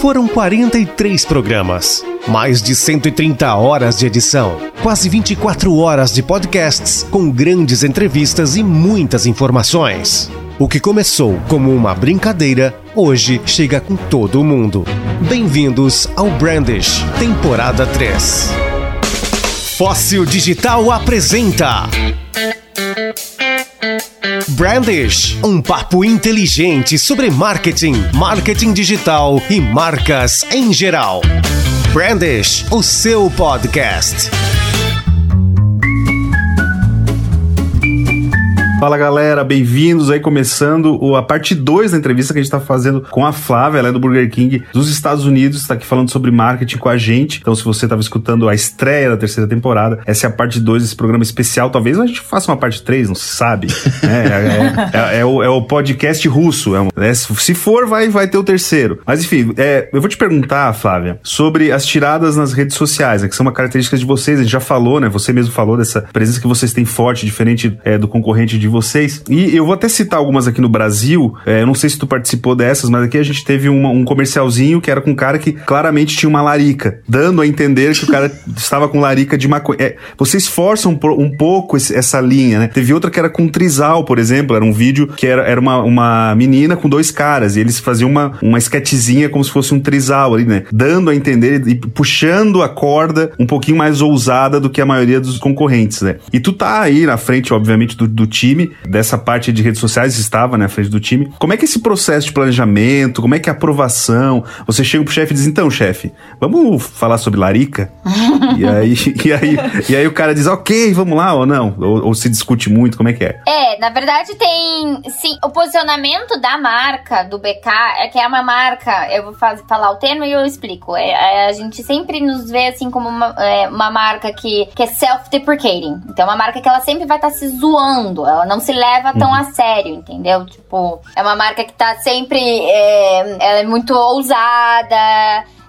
Foram 43 programas, mais de 130 horas de edição, quase 24 horas de podcasts com grandes entrevistas e muitas informações. O que começou como uma brincadeira, hoje chega com todo mundo. Bem-vindos ao Brandish, temporada 3. Fóssil Digital apresenta. Brandish, um papo inteligente sobre marketing, marketing digital e marcas em geral. Brandish, o seu podcast. Fala galera, bem-vindos aí começando a parte 2 da entrevista que a gente tá fazendo com a Flávia, ela é do Burger King dos Estados Unidos, tá aqui falando sobre marketing com a gente. Então, se você tava escutando a estreia da terceira temporada, essa é a parte 2 desse programa especial. Talvez a gente faça uma parte 3, não se sabe. Né? É, é, é, é, o, é, o, podcast russo. É um, né? se for, vai, vai ter o terceiro. Mas enfim, é, eu vou te perguntar, Flávia, sobre as tiradas nas redes sociais, né, que são uma característica de vocês. A gente já falou, né? Você mesmo falou dessa presença que vocês têm forte, diferente do concorrente de de vocês. E eu vou até citar algumas aqui no Brasil. É, eu não sei se tu participou dessas, mas aqui a gente teve uma, um comercialzinho que era com um cara que claramente tinha uma larica, dando a entender que o cara estava com larica de maconha. É, vocês forçam um pouco esse, essa linha, né? Teve outra que era com trisal, por exemplo. Era um vídeo que era, era uma, uma menina com dois caras e eles faziam uma, uma esquetezinha como se fosse um trisal ali, né? Dando a entender e puxando a corda um pouquinho mais ousada do que a maioria dos concorrentes, né? E tu tá aí na frente, obviamente, do, do time time, dessa parte de redes sociais, estava né, à frente do time. Como é que é esse processo de planejamento, como é que é a aprovação? Você chega pro chefe e diz, então, chefe, vamos falar sobre larica? e, aí, e, aí, e aí o cara diz, ok, vamos lá ou não? Ou, ou, se discute muito, como é que é? É, na verdade tem, sim, o posicionamento da marca, do BK, é que é uma marca, eu vou fazer, falar o termo e eu explico. É, é, a gente sempre nos vê assim como uma, é, uma marca que, que é self-deprecating. Então, é uma marca que ela sempre vai estar tá se zoando, ela não se leva tão uhum. a sério, entendeu? Tipo, é uma marca que tá sempre. É, ela é muito ousada.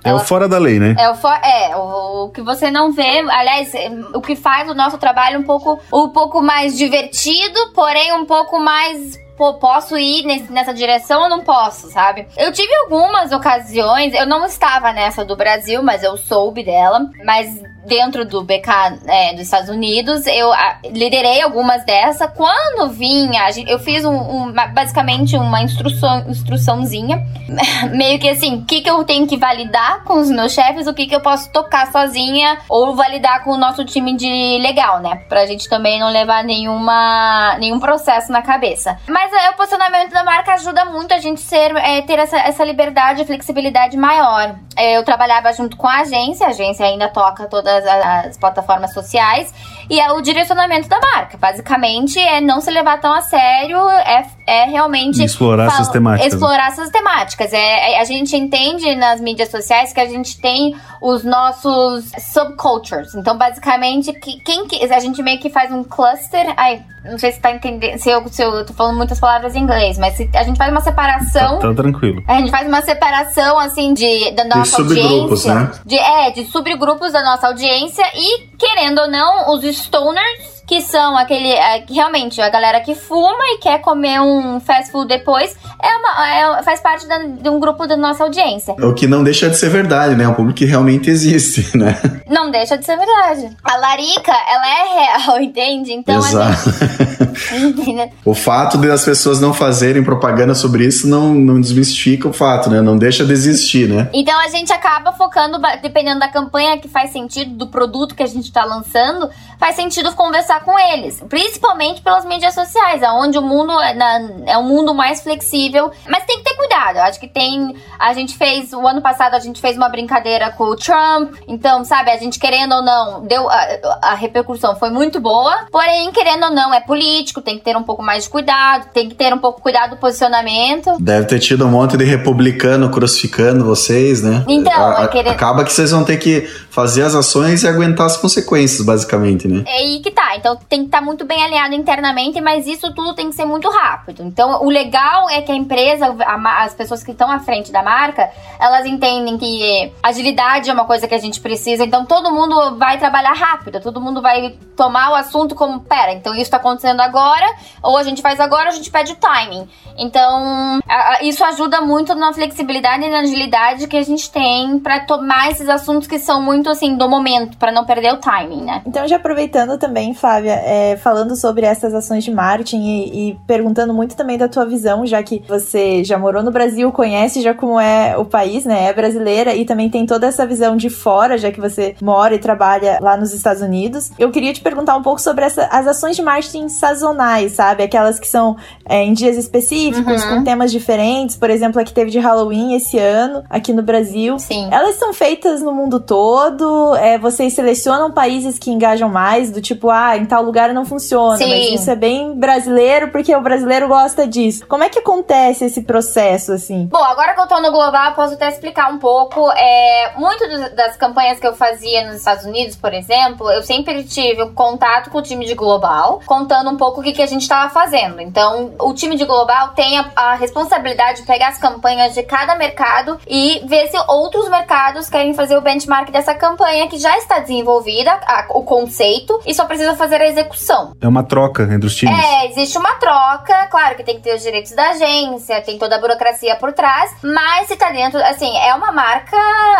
É ela, o fora da lei, né? É, o, for, é o, o, que você não vê. Aliás, o que faz o nosso trabalho um pouco, um pouco mais divertido, porém um pouco mais pô, posso ir nesse, nessa direção ou não posso, sabe? Eu tive algumas ocasiões, eu não estava nessa do Brasil, mas eu soube dela. Mas dentro do BK é, dos Estados Unidos, eu a, liderei algumas dessas. Quando vinha, eu fiz um, um, basicamente uma instrução, instruçãozinha, meio que assim, o que, que eu tenho que validar com os meus chefes, o que, que eu posso tocar sozinha ou validar com o nosso time de legal, né? Pra gente também não levar nenhuma, nenhum processo na cabeça. Mas é, o posicionamento da marca ajuda muito a gente ser, é, ter essa, essa liberdade e flexibilidade maior. É, eu trabalhava junto com a agência, a agência ainda toca todas todas as plataformas sociais. E é o direcionamento da marca. Basicamente, é não se levar tão a sério, é, é realmente. Explorar essas temáticas. Explorar essas temáticas. É, é, a gente entende nas mídias sociais que a gente tem os nossos subcultures. Então, basicamente, que, quem que, a gente meio que faz um cluster. Ai, não sei se tá entendendo. Se eu, se eu tô falando muitas palavras em inglês, mas se, a gente faz uma separação. Tá, tá, tranquilo. A gente faz uma separação, assim, de, da nossa de subgrupos, audiência. Né? De, é, de subgrupos da nossa audiência e, querendo ou não, os stoners que são aquele. É, realmente, a galera que fuma e quer comer um fast food depois, é uma, é, faz parte da, de um grupo da nossa audiência. O que não deixa de ser verdade, né? Um público que realmente existe, né? Não deixa de ser verdade. A larica, ela é real, entende? Então Exato. Gente... o fato de as pessoas não fazerem propaganda sobre isso não, não desmistifica o fato, né? Não deixa de existir, né? Então a gente acaba focando, dependendo da campanha que faz sentido, do produto que a gente tá lançando, faz sentido conversar com eles, principalmente pelas mídias sociais, onde o mundo é, na, é um mundo mais flexível, mas tem que ter cuidado. Eu acho que tem, a gente fez o ano passado a gente fez uma brincadeira com o Trump, então sabe a gente querendo ou não deu a, a repercussão foi muito boa, porém querendo ou não é político, tem que ter um pouco mais de cuidado, tem que ter um pouco cuidado do posicionamento. Deve ter tido um monte de republicano crucificando vocês, né? Então a, é querer... acaba que vocês vão ter que fazer as ações e aguentar as consequências, basicamente, né? É aí que tá. Então tem que estar tá muito bem alinhado internamente, mas isso tudo tem que ser muito rápido. Então o legal é que a empresa, a, as pessoas que estão à frente da marca, elas entendem que agilidade é uma coisa que a gente precisa. Então todo mundo vai trabalhar rápido, todo mundo vai tomar o assunto como, pera, então isso tá acontecendo agora, ou a gente faz agora, a gente pede o timing. Então, a, isso ajuda muito na flexibilidade e na agilidade que a gente tem para tomar esses assuntos que são muito assim do momento, para não perder o timing, né? Então, já aproveitando também, Flávia, é, falando sobre essas ações de marketing e, e, perguntando muito também da tua visão, já que você já morou no Brasil, conhece já como é o país, né? É brasileira e também tem toda essa visão de fora, já que você mora e trabalha lá nos Estados Unidos. Eu queria te perguntar um pouco sobre essa, as ações de marketing sazonais, sabe? Aquelas que são é, em dias específicos, uhum. com temas diferentes. Por exemplo, a que teve de Halloween esse ano, aqui no Brasil. Sim. Elas são feitas no mundo todo. É, vocês selecionam países que engajam mais, do tipo, ah, em tal lugar não funciona, Sim. mas isso é bem brasileiro porque o brasileiro gosta disso. Como é que acontece esse processo, assim? Bom, agora que eu tô no global, posso até explicar um pouco. É, muito das campanhas que eu fazia nos Estados Unidos, por exemplo, eu sempre tive um contato com o time de global, contando um pouco o que, que a gente estava fazendo. Então, o time de global tem a, a responsabilidade de pegar as campanhas de cada mercado e ver se outros mercados querem fazer o benchmark dessa campanha que já está desenvolvida, a, o conceito, e só precisa fazer a execução. É uma troca entre os times. É, existe uma troca, claro que tem que ter os direitos da agência, tem toda a burocracia por trás, mas se tá dentro, assim, é uma marca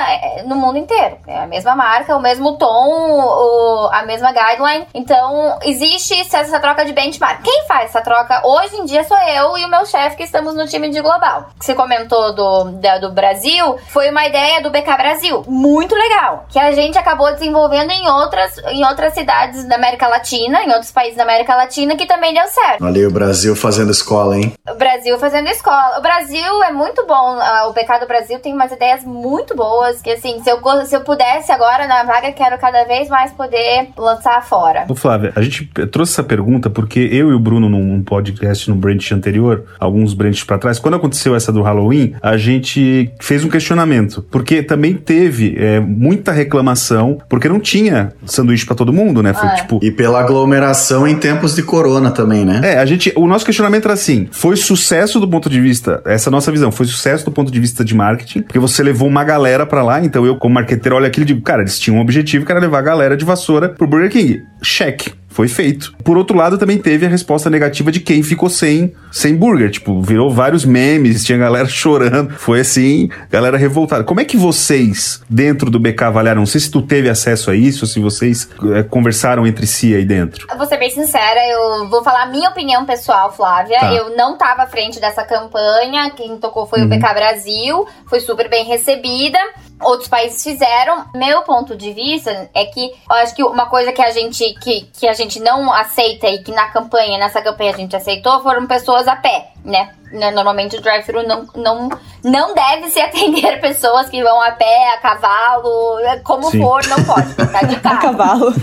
é, no mundo inteiro. É a mesma marca, o mesmo tom, o, a mesma guideline. Então, existe essa troca de benchmark. Quem faz essa troca hoje em dia sou eu e o meu chefe que estamos no time de global. Que você comentou do, do Brasil, foi uma ideia do BK Brasil. Muito legal. Que a gente acabou desenvolvendo em outras, em outras cidades da América Latina, em outros países da América Latina, que também deu certo. Olha aí o Brasil fazendo escola, hein? O Brasil fazendo escola. O Brasil é muito bom. O BK do Brasil tem umas ideias muito boas. Que assim, se eu, se eu pudesse agora na vaga, quero cada vez mais poder lançar fora. Ô Flávia, a gente trouxe essa pergunta porque eu e o Bruno, num podcast no branch anterior, alguns branches para trás, quando aconteceu essa do Halloween, a gente fez um questionamento. Porque também teve é, muita reclamação, porque não tinha sanduíche para todo mundo, né? Foi ah, tipo. E pela aglomeração em tempos de corona também, né? É, a gente. O nosso questionamento era assim: foi sucesso do ponto de vista. Essa é a nossa visão, foi sucesso do ponto de vista de marketing, porque você levou uma galera para lá, então eu, como marqueteiro, olho aquilo e digo, cara, eles tinham um objetivo que era levar a galera de vassoura pro Burger King. Cheque foi feito. Por outro lado, também teve a resposta negativa de quem ficou sem, sem burger. Tipo, virou vários memes, tinha galera chorando. Foi assim, galera revoltada. Como é que vocês, dentro do BK, avaliaram? Não sei se tu teve acesso a isso, se vocês é, conversaram entre si aí dentro. Eu vou ser bem sincera, eu vou falar a minha opinião pessoal, Flávia. Tá. Eu não tava à frente dessa campanha, quem tocou foi uhum. o BK Brasil, foi super bem recebida outros países fizeram. Meu ponto de vista é que eu acho que uma coisa que a gente que, que a gente não aceita e que na campanha, nessa campanha a gente aceitou, foram pessoas a pé, né? Né? Normalmente o drive-thru não, não, não deve se atender pessoas que vão a pé, a cavalo, como Sim. for, não pode. Tá de carro. a cavalo.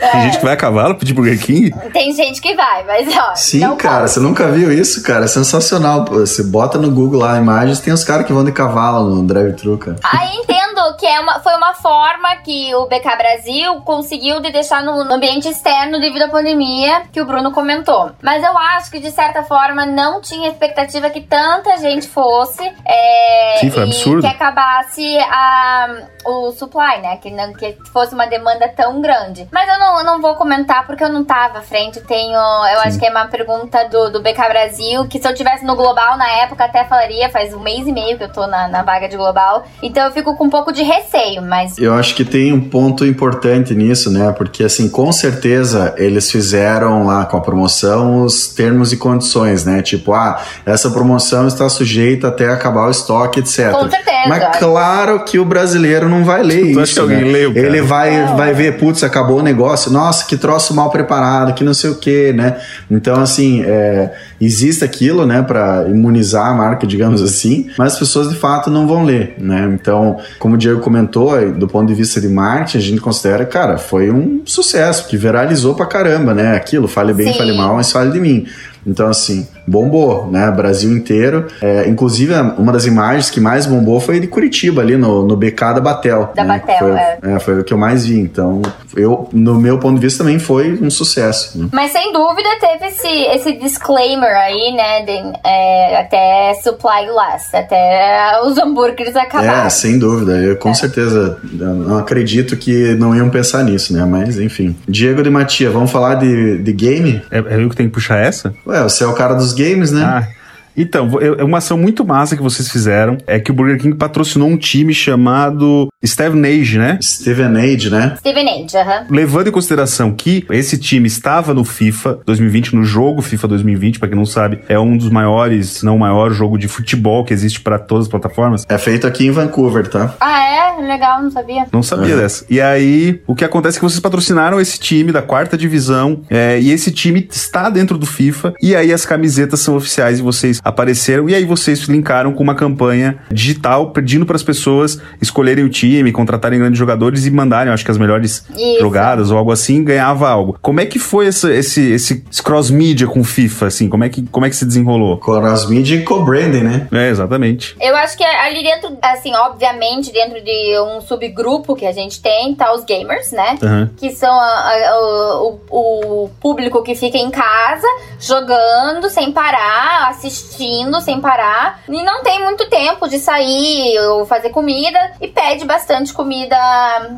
É. Tem gente que vai a cavalo pedir Burger King? Tem gente que vai, mas ó. Sim, cara, pode. você nunca viu isso, cara? É sensacional. Você bota no Google lá imagens, tem os caras que vão de cavalo no drive-thru, cara. Aí entendo que é uma, foi uma forma que o BK Brasil conseguiu de deixar no, no ambiente externo devido à pandemia, que o Bruno comentou. Mas eu acho que, de certa forma, não tinha expectativa expectativa que tanta gente fosse. É, Sim, foi absurdo. Que acabasse a, o supply, né? Que, não, que fosse uma demanda tão grande. Mas eu não, não vou comentar porque eu não tava à frente. Tenho, eu Sim. acho que é uma pergunta do, do BK Brasil, que se eu tivesse no Global na época até falaria, faz um mês e meio que eu tô na, na vaga de Global. Então eu fico com um pouco de receio, mas. Eu acho que tem um ponto importante nisso, né? Porque assim, com certeza eles fizeram lá com a promoção os termos e condições, né? Tipo, ah, essa promoção está sujeita até acabar o estoque, etc. Com certeza. Mas claro que o brasileiro não vai ler tu isso. Acha que alguém né? leu, cara? Ele vai, vai ver, putz, acabou o negócio, nossa, que troço mal preparado, que não sei o que, né? Então, assim, é, existe aquilo, né, para imunizar a marca, digamos assim, mas as pessoas de fato não vão ler, né? Então, como o Diego comentou, do ponto de vista de marketing, a gente considera, cara, foi um sucesso, que viralizou pra caramba, né? Aquilo, fale bem, Sim. fale mal, mas fale de mim. Então, assim, bombou, né? Brasil inteiro. É, inclusive, uma das imagens que mais bombou foi de Curitiba, ali no, no BK da Batel. Da né? Batel, foi, é. é. Foi o que eu mais vi. Então, eu, no meu ponto de vista, também foi um sucesso. Né? Mas sem dúvida teve esse, esse disclaimer aí, né? De, é, até supply less, até os hambúrgueres acabarem. É, sem dúvida. Eu com é. certeza não acredito que não iam pensar nisso, né? Mas enfim. Diego de Matia, vamos falar de, de game? É, é eu que tenho que puxar essa? Ué, você é o cara dos games, né? Ah. Então, é uma ação muito massa que vocês fizeram. É que o Burger King patrocinou um time chamado Steven Age, né? Steven Age, né? Steven Age, aham. Levando em consideração que esse time estava no FIFA 2020, no jogo FIFA 2020, para quem não sabe, é um dos maiores, não o maior jogo de futebol que existe para todas as plataformas. É feito aqui em Vancouver, tá? Ah, é? Legal, não sabia. Não sabia dessa. E aí, o que acontece é que vocês patrocinaram esse time da quarta divisão, é, e esse time está dentro do FIFA, e aí as camisetas são oficiais e vocês apareceram e aí vocês linkaram com uma campanha digital pedindo para as pessoas escolherem o time, contratarem grandes jogadores e mandarem, acho que as melhores Isso. jogadas ou algo assim, ganhava algo. Como é que foi esse, esse, esse cross-mídia com FIFA, assim? Como é que, como é que se desenrolou? Cross-mídia e co-branding, né? É, exatamente. Eu acho que ali dentro, assim, obviamente, dentro de um subgrupo que a gente tem, tá os gamers, né? Uhum. Que são a, a, o, o público que fica em casa jogando sem parar, assistindo assistindo sem parar e não tem muito tempo de sair ou fazer comida e pede bastante comida,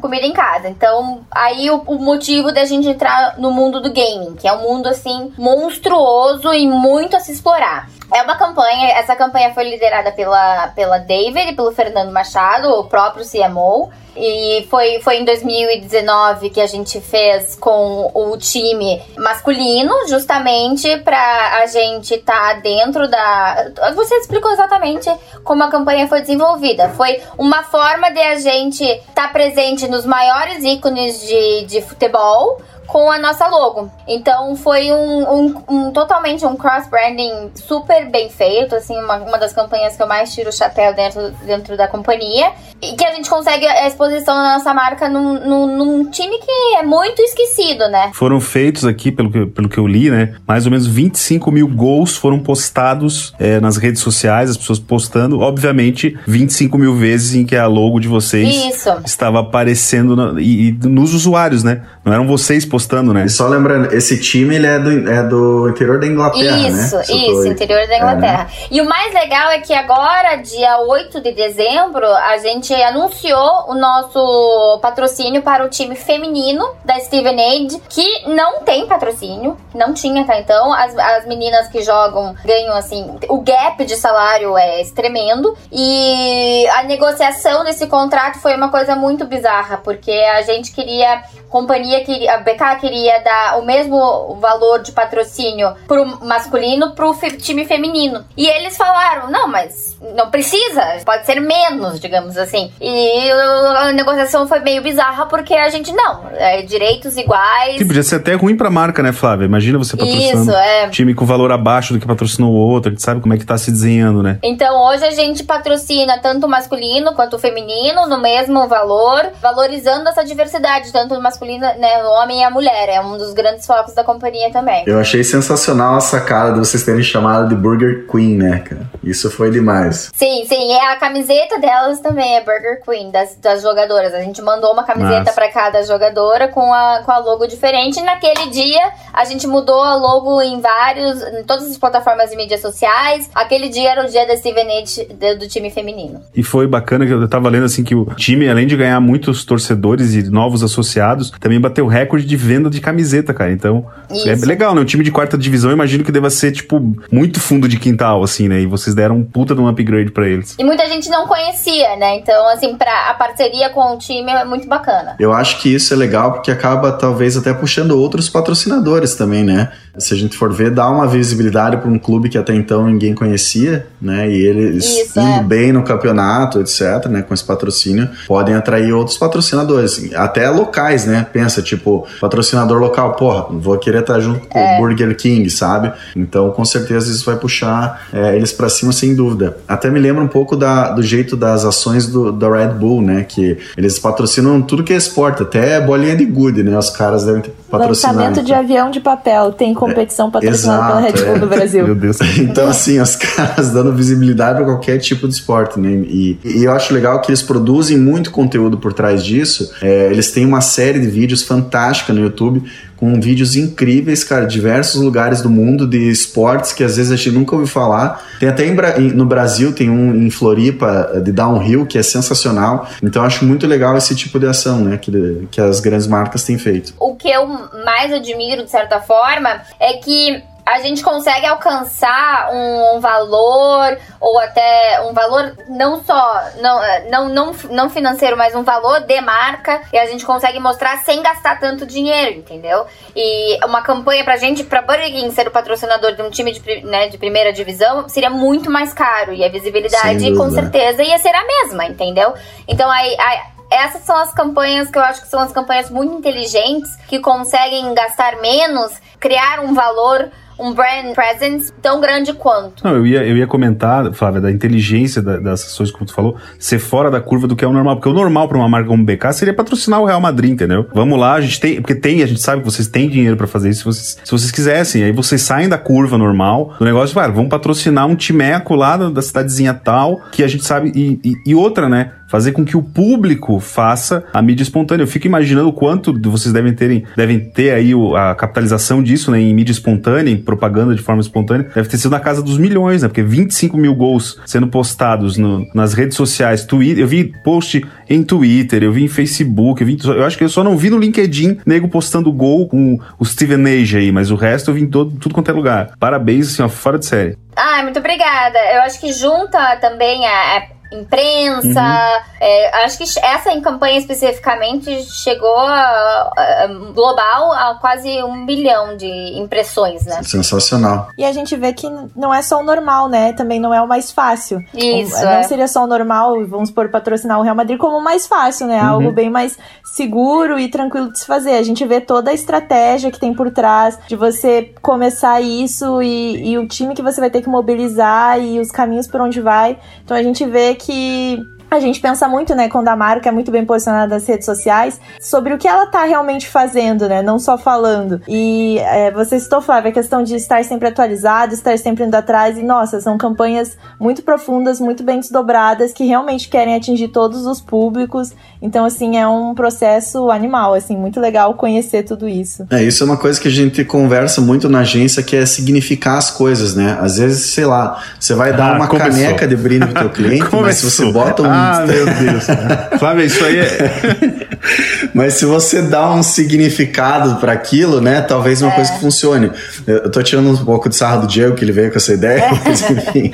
comida em casa. Então, aí o, o motivo da gente entrar no mundo do gaming, que é um mundo assim monstruoso e muito a se explorar. É uma campanha, essa campanha foi liderada pela, pela David e pelo Fernando Machado, o próprio CMO. E foi, foi em 2019 que a gente fez com o time masculino, justamente para a gente estar tá dentro da. Você explicou exatamente como a campanha foi desenvolvida. Foi uma forma de a gente estar tá presente nos maiores ícones de, de futebol com a nossa logo. Então foi um, um, um totalmente um cross-branding super bem feito, assim, uma, uma das campanhas que eu mais tiro o chapéu dentro, dentro da companhia. E que a gente consegue a exposição da nossa marca num, num, num, time que é muito esquecido, né? Foram feitos aqui, pelo que, pelo que eu li, né? Mais ou menos 25 mil gols foram postados é, nas redes sociais, as pessoas postando, obviamente, 25 mil vezes em que a logo de vocês Isso. estava aparecendo na, e, e nos usuários, né? Não eram vocês postando, né? E só lembrando, esse time ele é do, é do interior da Inglaterra, isso, né? Isso, isso, interior da Inglaterra. É, né? E o mais legal é que agora, dia 8 de dezembro, a gente anunciou o nosso patrocínio para o time feminino da Steven Age, que não tem patrocínio, não tinha até então. As, as meninas que jogam ganham assim, o gap de salário é tremendo e a negociação desse contrato foi uma coisa muito bizarra, porque a gente queria companhia queria, a BK queria dar o mesmo valor de patrocínio pro masculino pro time feminino. E eles falaram: "Não, mas não precisa, pode ser menos, digamos assim". E a negociação foi meio bizarra porque a gente não, é direitos iguais. Sim, podia ser até ruim pra marca, né, Flávia? Imagina você patrocinando Isso, é. time com valor abaixo do que patrocinou o outro, a gente sabe como é que tá se desenhando, né? Então, hoje a gente patrocina tanto o masculino quanto o feminino no mesmo valor, valorizando essa diversidade, tanto o masculino né, o homem e a mulher. É um dos grandes focos da companhia também. Eu achei sensacional a sacada de vocês terem chamado de Burger Queen, né, cara? Isso foi demais. Sim, sim. E a camiseta delas também é Burger Queen, das, das jogadoras. A gente mandou uma camiseta para cada jogadora com a, com a logo diferente. E naquele dia, a gente mudou a logo em vários, em todas as plataformas de mídias sociais. Aquele dia era o dia da Steven do time feminino. E foi bacana que eu tava lendo assim que o time, além de ganhar muitos torcedores e novos associados, também bateu recorde de venda de camiseta, cara. Então, é Isso. é legal, né? Um time de quarta divisão, eu imagino que deva ser, tipo, muito fundo de quintal, assim, né? E vocês deram um puta de um upgrade para eles. E muita gente não conhecia, né? Então, assim, pra, a parceria com o time é muito bacana. Eu acho que isso é legal porque acaba, talvez, até puxando outros patrocinadores também, né? Se a gente for ver, dá uma visibilidade para um clube que até então ninguém conhecia, né? E eles isso, indo é. bem no campeonato, etc., né? Com esse patrocínio, podem atrair outros patrocinadores, até locais, né? Pensa, tipo, patrocinador local, porra, vou querer estar junto com é. o Burger King, sabe? Então, com certeza, isso vai puxar é, eles para cima, sem dúvida. Até me lembra um pouco da, do jeito das ações do, da Red Bull, né? Que eles patrocinam tudo que é esporte, até bolinha de gude, né? Os caras devem ter Lançamento de avião de papel. Tem competição patrocinada pela Red Bull é. do Brasil. Meu Deus. Então, assim, os caras dando visibilidade para qualquer tipo de esporte, né? E, e, eu acho legal que eles produzem muito conteúdo por trás disso. É, eles têm uma série de vídeos fantástica no YouTube com vídeos incríveis, cara, diversos lugares do mundo de esportes que às vezes a gente nunca ouviu falar. Tem até em, no Brasil, tem um em Floripa de downhill que é sensacional. Então eu acho muito legal esse tipo de ação, né, que, que as grandes marcas têm feito. O que eu mais admiro, de certa forma, é que a gente consegue alcançar um, valor ou até um valor não só não, não, não, não financeiro, mas um valor de marca e a gente consegue mostrar sem gastar tanto dinheiro, entendeu? E uma campanha pra gente, pra Burger King ser o patrocinador de um time de, né, de primeira divisão, seria muito mais caro e a visibilidade com certeza ia ser a mesma, entendeu? Então aí, aí essas são as campanhas que eu acho que são as campanhas muito inteligentes que conseguem gastar menos, criar um valor um brand presence tão grande quanto. Não, eu ia, eu ia comentar, Flávia, da inteligência da, das ações, como tu falou, ser fora da curva do que é o normal. Porque o normal para uma marca como BK seria patrocinar o Real Madrid, entendeu? Vamos lá, a gente tem. Porque tem, a gente sabe que vocês têm dinheiro para fazer isso se vocês, se vocês quisessem. Aí vocês saem da curva normal do negócio, vai, vamos patrocinar um timeco lá da, da cidadezinha tal, que a gente sabe. E, e, e outra, né? Fazer com que o público faça a mídia espontânea. Eu fico imaginando o quanto vocês devem terem, devem ter aí a capitalização disso, né, em mídia espontânea, em propaganda de forma espontânea. Deve ter sido na casa dos milhões, né? Porque 25 mil gols sendo postados no, nas redes sociais, Twitter, eu vi post em Twitter, eu vi em Facebook, eu, vi, eu acho que eu só não vi no LinkedIn nego postando gol com o Steven Age aí, mas o resto eu vi em todo, tudo quanto é lugar. Parabéns, assim, ó, fora de série. Ah, muito obrigada. Eu acho que junta também a imprensa. Uhum. É, acho que essa em campanha especificamente chegou a, a, global a quase um bilhão de impressões, né? Sensacional. E a gente vê que não é só o normal, né? Também não é o mais fácil. Isso. Não é. seria só o normal, vamos por patrocinar o Real Madrid como o mais fácil, né? Uhum. Algo bem mais seguro e tranquilo de se fazer. A gente vê toda a estratégia que tem por trás de você começar isso e, e o time que você vai ter que mobilizar e os caminhos por onde vai. Então a gente vê que que a gente pensa muito, né, quando a marca é muito bem posicionada nas redes sociais, sobre o que ela tá realmente fazendo, né, não só falando. E é, você citou, Flávia, a questão de estar sempre atualizado, estar sempre indo atrás, e nossa, são campanhas muito profundas, muito bem desdobradas, que realmente querem atingir todos os públicos. Então, assim, é um processo animal, assim, muito legal conhecer tudo isso. É, isso é uma coisa que a gente conversa muito na agência, que é significar as coisas, né? Às vezes, sei lá, você vai ah, dar uma começou. caneca de brinde pro teu cliente, mas se você bota um ah, meu Deus. Flávia, isso aí é. Mas se você dá um significado para aquilo, né? Talvez uma é. coisa que funcione. Eu tô tirando um pouco de sarro do Diego, que ele veio com essa ideia, é. mas enfim,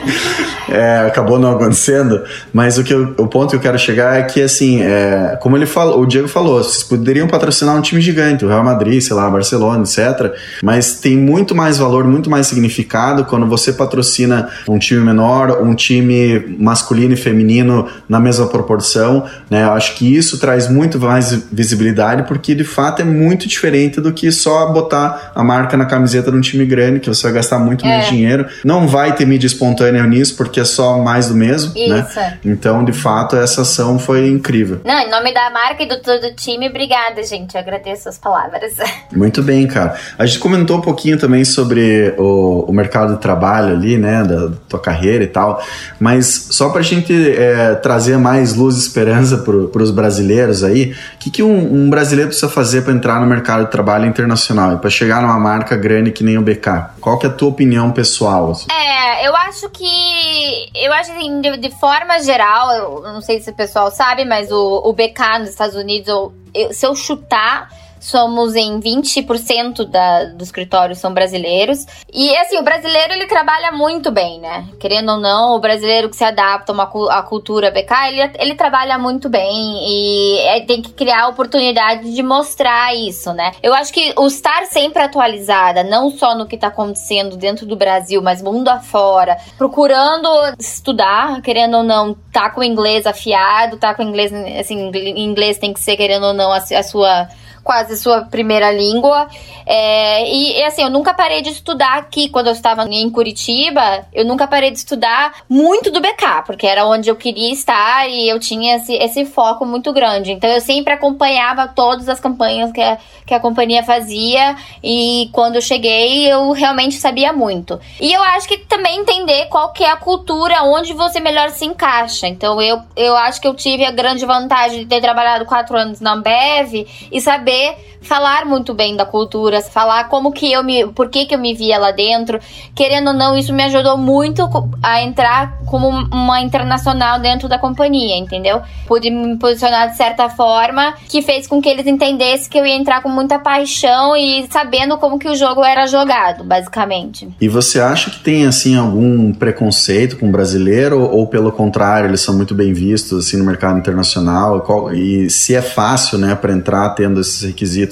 é, acabou não acontecendo. Mas o, que eu, o ponto que eu quero chegar é que, assim, é, como ele falou, o Diego falou, vocês poderiam patrocinar um time gigante, o Real Madrid, sei lá, Barcelona, etc. Mas tem muito mais valor, muito mais significado quando você patrocina um time menor, um time masculino e feminino na mesma proporção, né? Eu acho que isso traz muito mais visibilidade porque de fato é muito diferente do que só botar a marca na camiseta de um time grande que você vai gastar muito é. mais dinheiro. Não vai ter mídia espontânea nisso porque é só mais do mesmo, né? isso. né? Então, de fato, essa ação foi incrível. Não, em nome da marca e do todo time, obrigada, gente. Eu agradeço as palavras. Muito bem, cara. A gente comentou um pouquinho também sobre o, o mercado de trabalho ali, né, da, da tua carreira e tal, mas só pra gente é, trazer mais luz e esperança para os brasileiros aí, o que, que um, um, brasileiro precisa fazer para entrar no mercado de trabalho internacional e para chegar numa marca grande que nem o BK? Qual que é a tua opinião pessoal? Assim? É, eu acho que. Eu acho assim, de, de forma geral, eu não sei se o pessoal sabe, mas o, o BK nos Estados Unidos, eu, eu, se eu chutar somos em 20% da, do escritório são brasileiros. E assim, o brasileiro ele trabalha muito bem, né? Querendo ou não, o brasileiro que se adapta a uma a cultura BK, ele, ele trabalha muito bem e é, tem que criar a oportunidade de mostrar isso, né? Eu acho que o estar sempre atualizada, não só no que tá acontecendo dentro do Brasil, mas mundo afora, procurando estudar, querendo ou não, tá com o inglês afiado, tá com o inglês, assim, inglês tem que ser, querendo ou não, a, a sua quase sua primeira língua. É, e, e, assim, eu nunca parei de estudar aqui quando eu estava em Curitiba. Eu nunca parei de estudar muito do BK, porque era onde eu queria estar e eu tinha esse, esse foco muito grande. Então eu sempre acompanhava todas as campanhas que a, que a companhia fazia e quando eu cheguei eu realmente sabia muito. E eu acho que também entender qual que é a cultura, onde você melhor se encaixa. Então eu, eu acho que eu tive a grande vantagem de ter trabalhado quatro anos na Ambev e saber que falar muito bem da cultura, falar como que eu me, por que que eu me via lá dentro. Querendo ou não, isso me ajudou muito a entrar como uma internacional dentro da companhia, entendeu? Pude me posicionar de certa forma que fez com que eles entendessem que eu ia entrar com muita paixão e sabendo como que o jogo era jogado, basicamente. E você acha que tem assim algum preconceito com o brasileiro ou, pelo contrário, eles são muito bem vistos assim no mercado internacional? E se é fácil, né, para entrar tendo esses requisitos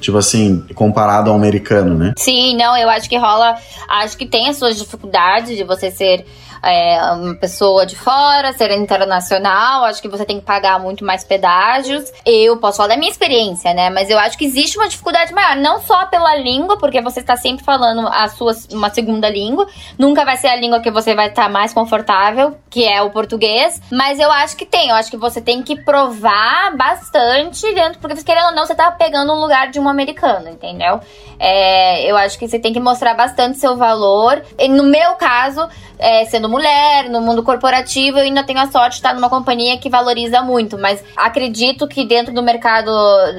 tipo assim, comparado ao americano, né? Sim, não, eu acho que rola, acho que tem as suas dificuldades de você ser é, uma pessoa de fora, ser internacional, acho que você tem que pagar muito mais pedágios. Eu posso falar da minha experiência, né? Mas eu acho que existe uma dificuldade maior, não só pela língua, porque você está sempre falando a sua uma segunda língua, nunca vai ser a língua que você vai estar mais confortável, que é o português, mas eu acho que tem, eu acho que você tem que provar bastante dentro, porque querendo ou não, você tá pegando um lugar de um americano, entendeu? É, eu acho que você tem que mostrar bastante seu valor. E no meu caso, é, sendo mulher, no mundo corporativo, eu ainda tenho a sorte de estar numa companhia que valoriza muito, mas acredito que dentro do mercado,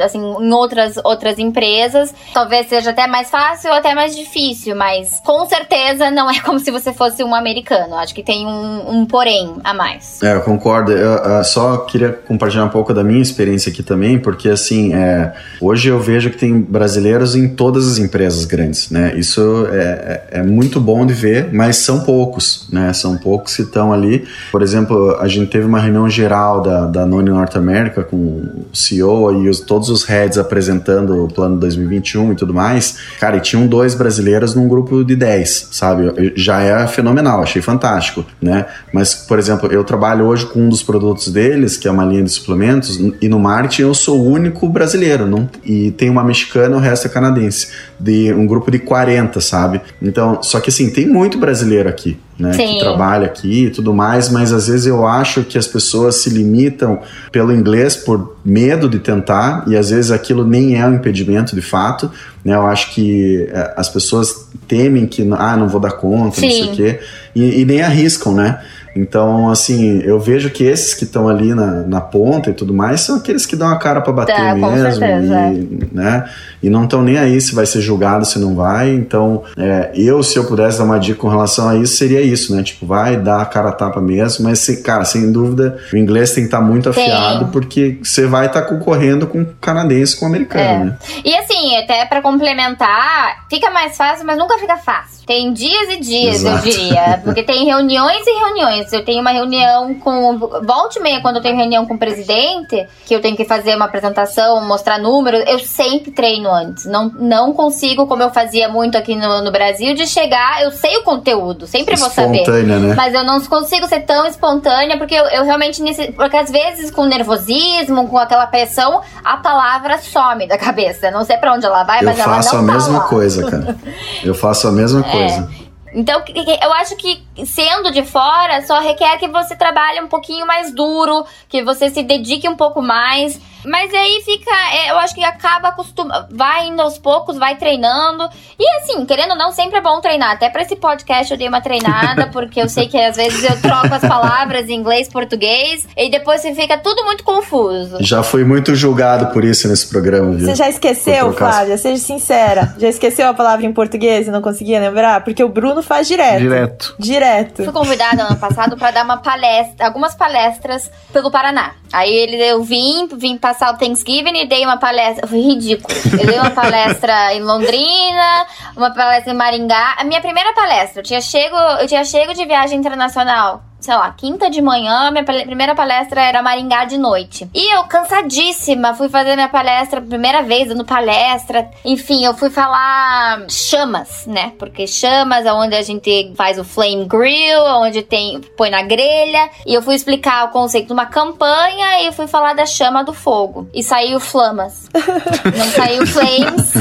assim, em outras, outras empresas, talvez seja até mais fácil ou até mais difícil, mas com certeza não é como se você fosse um americano. Acho que tem um, um porém a mais. É, eu concordo. Eu, eu só queria compartilhar um pouco da minha experiência aqui também, porque assim, é, hoje eu vejo que tem brasileiros em todas as empresas grandes, né? Isso é, é, é muito bom de ver, mas são poucos, né? São poucos que estão ali. Por exemplo, a gente teve uma reunião geral da, da Noni North America com o CEO e os, todos os heads apresentando o plano 2021 e tudo mais. Cara, e tinham dois brasileiros num grupo de 10, sabe? Já é fenomenal, achei fantástico, né? Mas, por exemplo, eu trabalho hoje com um dos produtos deles, que é uma linha de suplementos, e no marketing eu sou o único brasileiro, não, e tem uma mexicana e o resto é canadense. De um grupo de 40, sabe? Então, só que assim, tem muito brasileiro aqui né, que trabalha aqui e tudo mais, mas às vezes eu acho que as pessoas se limitam pelo inglês por medo de tentar e às vezes aquilo nem é um impedimento de fato, né? Eu acho que é, as pessoas temem que ah, não vou dar conta, Sim. não sei o quê, e, e nem arriscam, né? Então, assim, eu vejo que esses que estão ali na, na ponta e tudo mais são aqueles que dão a cara para bater tá, mesmo. Certeza, e, é. né? e não estão nem aí se vai ser julgado, se não vai. Então, é, eu, se eu pudesse dar uma dica com relação a isso, seria isso, né? Tipo, vai dar a cara a tapa mesmo, mas, cara, sem dúvida, o inglês tem que estar tá muito afiado, Sim. porque você vai estar tá concorrendo com canadense, com americano, é. né? E assim, até para complementar, fica mais fácil, mas nunca fica fácil. Tem dias e dias, Exato. eu diria. Porque tem reuniões e reuniões. Eu tenho uma reunião com. Volte e meia, quando eu tenho reunião com o presidente, que eu tenho que fazer uma apresentação, mostrar números, eu sempre treino antes. Não, não consigo, como eu fazia muito aqui no, no Brasil, de chegar. Eu sei o conteúdo, sempre vou saber. Né? Mas eu não consigo ser tão espontânea, porque eu, eu realmente. Porque às vezes, com nervosismo, com aquela pressão, a palavra some da cabeça. Não sei pra onde ela vai, eu mas ela não Eu faço a mesma coisa, cara. Eu faço a mesma é. coisa. Então, eu acho que sendo de fora, só requer que você trabalhe um pouquinho mais duro, que você se dedique um pouco mais. Mas aí fica, é, eu acho que acaba acostumando, vai indo aos poucos, vai treinando. E assim, querendo ou não, sempre é bom treinar. Até pra esse podcast eu dei uma treinada, porque eu sei que às vezes eu troco as palavras em inglês, português, e depois fica tudo muito confuso. Já fui muito julgado por isso nesse programa, viu? Você já esqueceu, Flávia? Seja sincera. Já esqueceu a palavra em português e não conseguia lembrar? Porque o Bruno faz direto. Direto. Direto. Fui convidada ano passado para dar uma palestra, algumas palestras pelo Paraná. Aí ele, eu vim, vim passar o Thanksgiving e dei uma palestra. Foi ridículo. Eu dei uma palestra em Londrina, uma palestra em Maringá. A minha primeira palestra, eu tinha chego, eu tinha chego de viagem internacional sei lá, quinta de manhã, minha primeira palestra era Maringá de noite. E eu, cansadíssima, fui fazer minha palestra, primeira vez dando palestra. Enfim, eu fui falar chamas, né? Porque chamas é onde a gente faz o flame grill, onde tem, põe na grelha. E eu fui explicar o conceito de uma campanha Espanha e fui falar da chama do fogo. E saiu flamas. não saiu flames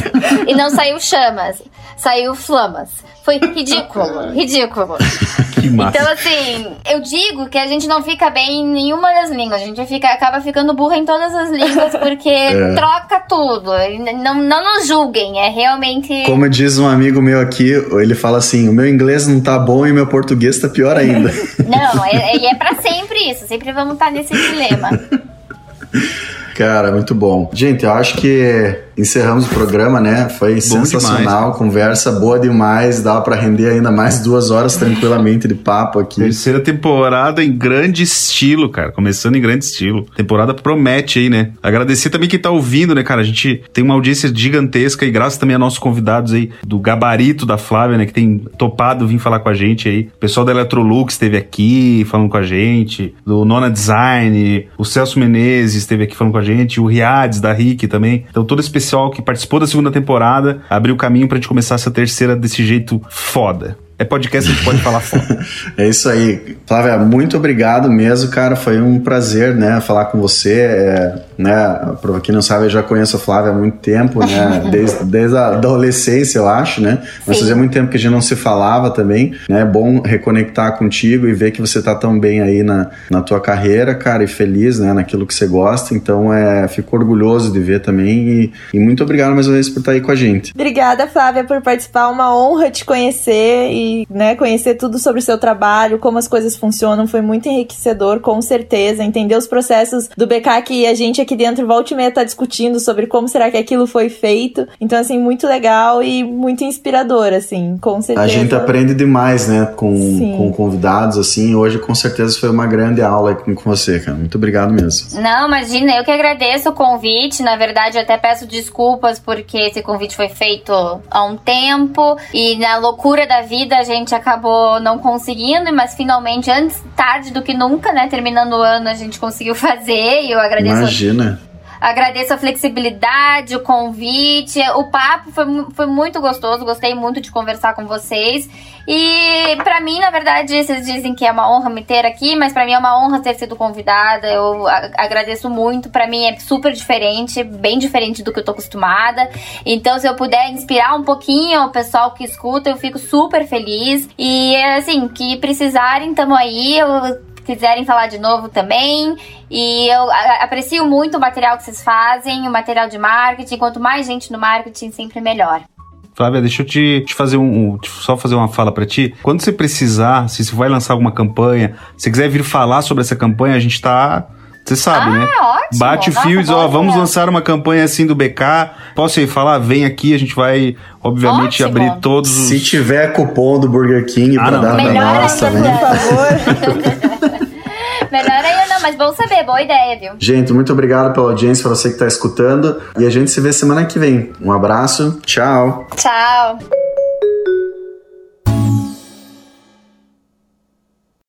e não saiu chamas. Saiu flamas. Foi ridículo, ridículo. Então, assim, eu digo que a gente não fica bem em nenhuma das línguas. A gente fica, acaba ficando burra em todas as línguas porque é. troca tudo. Não, não nos julguem, é realmente. Como diz um amigo meu aqui, ele fala assim: o meu inglês não tá bom e meu português tá pior ainda. não, é, é, é para sempre isso. Sempre vamos estar nesse dilema. Cara, muito bom. Gente, eu acho que encerramos o programa, né? Foi Bom sensacional, demais, conversa boa demais, dá para render ainda mais duas horas tranquilamente de papo aqui. Terceira temporada em grande estilo, cara, começando em grande estilo. temporada promete aí, né? Agradecer também quem tá ouvindo, né, cara? A gente tem uma audiência gigantesca e graças também a nossos convidados aí do gabarito da Flávia, né, que tem topado vir falar com a gente aí. O pessoal da Electrolux esteve aqui falando com a gente, do Nona Design, o Celso Menezes esteve aqui falando com a gente, o Riades da RIC também. Então todo esse pessoal que participou da segunda temporada abriu o caminho pra gente começar essa terceira desse jeito foda. É podcast, a gente pode falar foda. é isso aí. Flávia, muito obrigado mesmo, cara. Foi um prazer, né, falar com você. É, né, pra quem não sabe, eu já conheço a Flávia há muito tempo, né, desde, desde a adolescência, eu acho, né. Mas Sim. fazia muito tempo que a gente não se falava também, né. É bom reconectar contigo e ver que você tá tão bem aí na, na tua carreira, cara, e feliz, né, naquilo que você gosta. Então, é, fico orgulhoso de ver também e, e muito obrigado mais uma vez por estar aí com a gente. Obrigada, Flávia, por participar. Uma honra te conhecer e né, conhecer tudo sobre o seu trabalho, como as coisas funcionam, foi muito enriquecedor, com certeza. Entender os processos do BK que a gente aqui dentro volta e meia tá discutindo sobre como será que aquilo foi feito. Então, assim, muito legal e muito inspirador, assim, com certeza. A gente aprende demais, né, com, com convidados, assim. Hoje, com certeza, foi uma grande aula com, com você, cara. Muito obrigado mesmo. Não, imagina, eu que agradeço o convite. Na verdade, até peço desculpas porque esse convite foi feito há um tempo e na loucura da vida a gente acabou não conseguindo, mas finalmente, antes tarde do que nunca, né? Terminando o ano, a gente conseguiu fazer e eu agradeço. Imagina. Agradeço a flexibilidade, o convite. O papo foi, foi muito gostoso, gostei muito de conversar com vocês. E para mim, na verdade, vocês dizem que é uma honra me ter aqui, mas para mim é uma honra ter sido convidada. Eu agradeço muito. Para mim é super diferente, bem diferente do que eu tô acostumada. Então, se eu puder inspirar um pouquinho o pessoal que escuta, eu fico super feliz. E assim, que precisarem, tamo aí. Eu quiserem falar de novo também. E eu aprecio muito o material que vocês fazem, o material de marketing. Quanto mais gente no marketing, sempre melhor. Flávia, deixa eu te, te fazer um, só fazer uma fala para ti. Quando você precisar, se você vai lançar alguma campanha, se quiser vir falar sobre essa campanha, a gente tá você sabe, ah, né? Ótimo. Bate o fio e diz, ó, vamos lançar uma campanha assim do BK. Posso ir falar? Vem aqui, a gente vai, obviamente, ótimo. abrir todos os... Se tiver cupom do Burger King ah, pra não. dar pra nós também. Por favor. Mas bom saber, boa ideia, viu? Gente, muito obrigado pela audiência, pra você que tá escutando. E a gente se vê semana que vem. Um abraço, tchau. Tchau.